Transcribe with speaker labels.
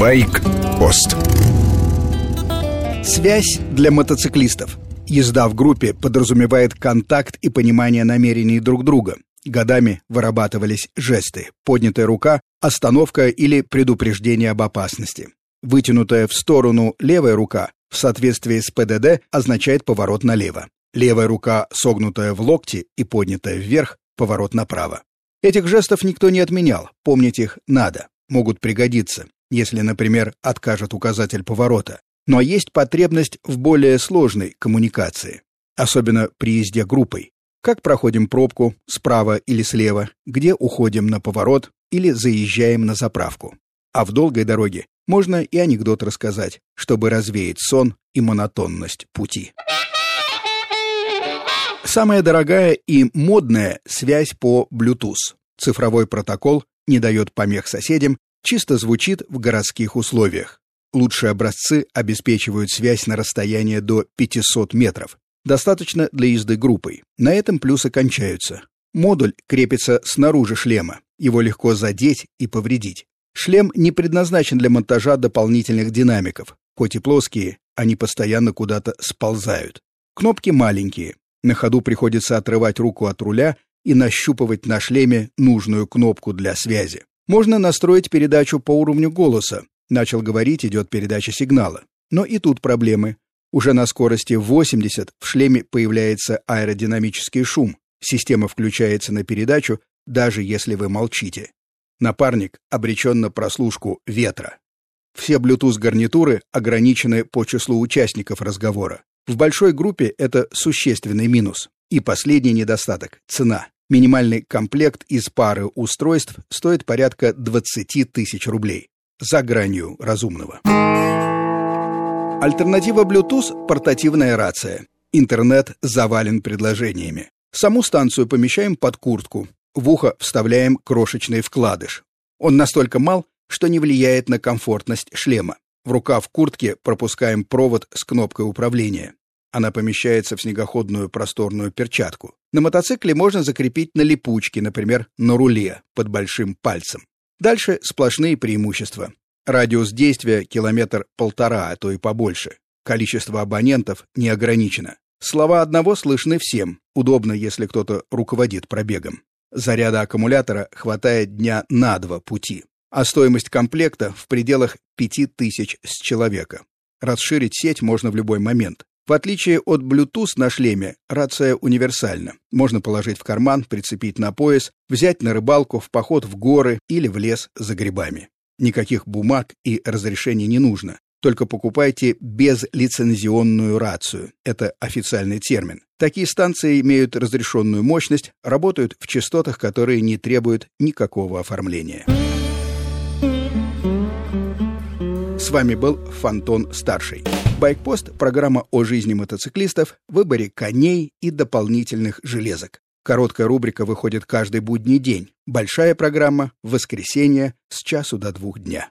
Speaker 1: Байк-пост
Speaker 2: Связь для мотоциклистов. Езда в группе подразумевает контакт и понимание намерений друг друга. Годами вырабатывались жесты, поднятая рука, остановка или предупреждение об опасности. Вытянутая в сторону левая рука в соответствии с ПДД означает поворот налево. Левая рука, согнутая в локте и поднятая вверх, поворот направо. Этих жестов никто не отменял, помнить их надо, могут пригодиться, если, например, откажет указатель поворота. Но есть потребность в более сложной коммуникации, особенно при езде группой. Как проходим пробку, справа или слева, где уходим на поворот или заезжаем на заправку. А в долгой дороге можно и анекдот рассказать, чтобы развеять сон и монотонность пути. Самая дорогая и модная связь по Bluetooth. Цифровой протокол не дает помех соседям, чисто звучит в городских условиях. Лучшие образцы обеспечивают связь на расстояние до 500 метров. Достаточно для езды группой. На этом плюсы кончаются. Модуль крепится снаружи шлема. Его легко задеть и повредить. Шлем не предназначен для монтажа дополнительных динамиков. Хоть и плоские, они постоянно куда-то сползают. Кнопки маленькие. На ходу приходится отрывать руку от руля и нащупывать на шлеме нужную кнопку для связи. Можно настроить передачу по уровню голоса. Начал говорить, идет передача сигнала. Но и тут проблемы. Уже на скорости 80 в шлеме появляется аэродинамический шум. Система включается на передачу, даже если вы молчите. Напарник обречен на прослушку ветра. Все Bluetooth-гарнитуры ограничены по числу участников разговора. В большой группе это существенный минус. И последний недостаток – цена. Минимальный комплект из пары устройств стоит порядка 20 тысяч рублей. За гранью разумного. Альтернатива Bluetooth – портативная рация. Интернет завален предложениями. Саму станцию помещаем под куртку. В ухо вставляем крошечный вкладыш. Он настолько мал, что не влияет на комфортность шлема. В рукав куртки пропускаем провод с кнопкой управления. Она помещается в снегоходную просторную перчатку. На мотоцикле можно закрепить на липучке, например, на руле, под большим пальцем. Дальше сплошные преимущества. Радиус действия километр-полтора, а то и побольше. Количество абонентов не ограничено. Слова одного слышны всем. Удобно, если кто-то руководит пробегом. Заряда аккумулятора хватает дня на два пути. А стоимость комплекта в пределах 5000 с человека. Расширить сеть можно в любой момент. В отличие от Bluetooth на шлеме, рация универсальна. Можно положить в карман, прицепить на пояс, взять на рыбалку, в поход в горы или в лес за грибами. Никаких бумаг и разрешений не нужно. Только покупайте безлицензионную рацию. Это официальный термин. Такие станции имеют разрешенную мощность, работают в частотах, которые не требуют никакого оформления. С вами был Фантон Старший. Байкпост – программа о жизни мотоциклистов, выборе коней и дополнительных железок. Короткая рубрика выходит каждый будний день. Большая программа – в воскресенье с часу до двух дня.